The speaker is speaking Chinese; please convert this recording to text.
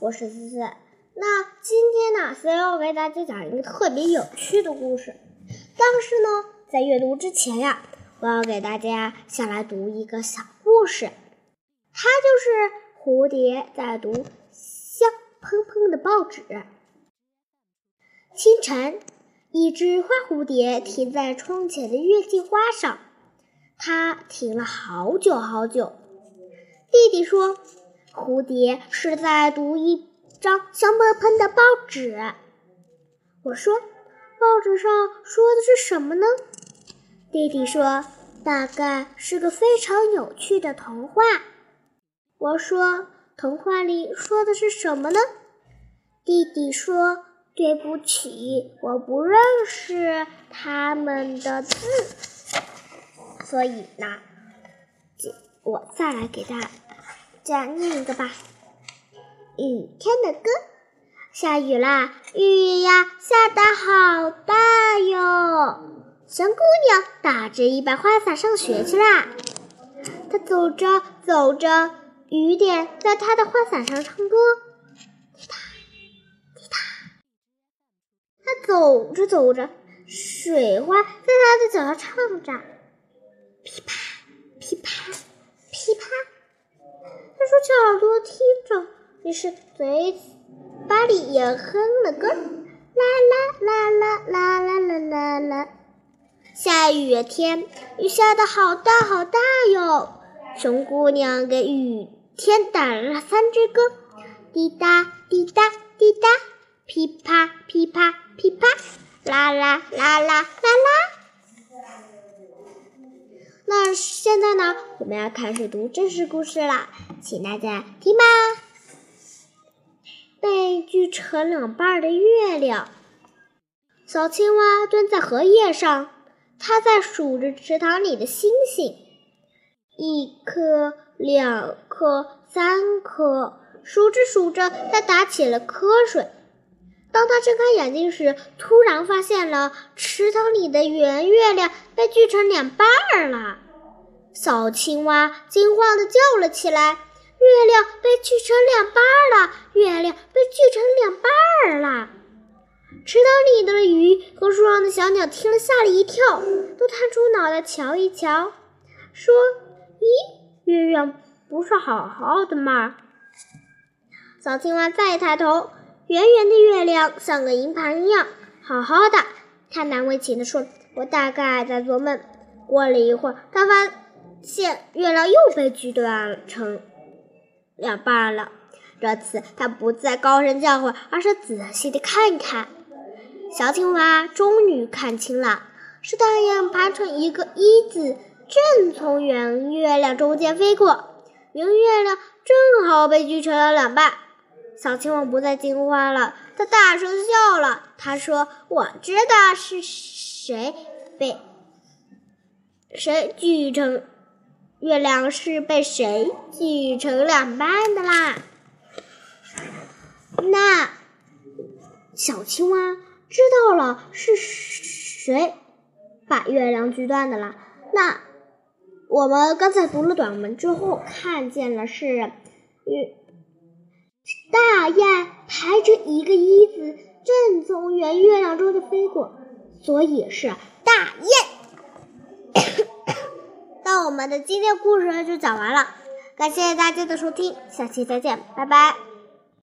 我是思思。那今天呢，思思要给大家讲一个特别有趣的故事。但是呢，在阅读之前呀，我要给大家先来读一个小故事。它就是蝴蝶在读香喷喷的报纸。清晨，一只花蝴蝶停在窗前的月季花上，它停了好久好久。弟弟说：“蝴蝶是在读一张香喷喷的报纸。”我说：“报纸上说的是什么呢？”弟弟说：“大概是个非常有趣的童话。”我说：“童话里说的是什么呢？”弟弟说：“对不起，我不认识他们的字，所以呢。”我再来给大家再念一个吧，《雨天的歌》。下雨啦，雨呀下得好大哟！小姑娘打着一把花伞上学去啦。她走着走着，雨点在她的花伞上唱歌，滴答滴答。她走着走着，水花在她的脚下唱着，噼啪噼啪。噼啪，他竖起耳朵听着，于是嘴巴里也哼了歌，啦啦啦啦啦啦啦啦啦。下雨天，雨下的好大好大哟。熊姑娘给雨天打了三支歌，滴答滴答滴答，噼啪噼啪噼啪，啦啦啦啦啦啦。现在呢？我们要开始读正式故事了，请大家听吧。被锯成两半的月亮，小青蛙蹲在荷叶上，它在数着池塘里的星星，一颗、两颗、三颗，数着数着，它打起了瞌睡。当他睁开眼睛时，突然发现了池塘里的圆月亮被锯成两半了。小青蛙惊慌地叫了起来：“月亮被锯成两半了！月亮被锯成两半了！”池塘里的鱼和树上的小鸟听了，吓了一跳，都探出脑袋瞧一瞧，说：“咦，月亮不是好好的吗？”小青蛙再抬头。圆圆的月亮像个银盘一样，好好的。他难为情地说：“我大概在做梦。”过了一会儿，他发现月亮又被锯断成两半了。这次他不再高声叫唤，而是仔细地看看。小青蛙终于看清了，是太阳排成一个“一”字，正从圆月亮中间飞过。圆月亮正好被锯成了两半。小青蛙不再惊慌了，它大声笑了。它说：“我知道是谁被谁锯成月亮是被谁锯成两半的啦。”那小青蛙知道了是谁把月亮锯断的啦。那我们刚才读了短文之后，看见了是月。大雁排着一个“一”字，正从圆月亮中的飞过，所以是大雁。我们的今天故事就讲完了，感谢大家的收听，下期再见，拜拜。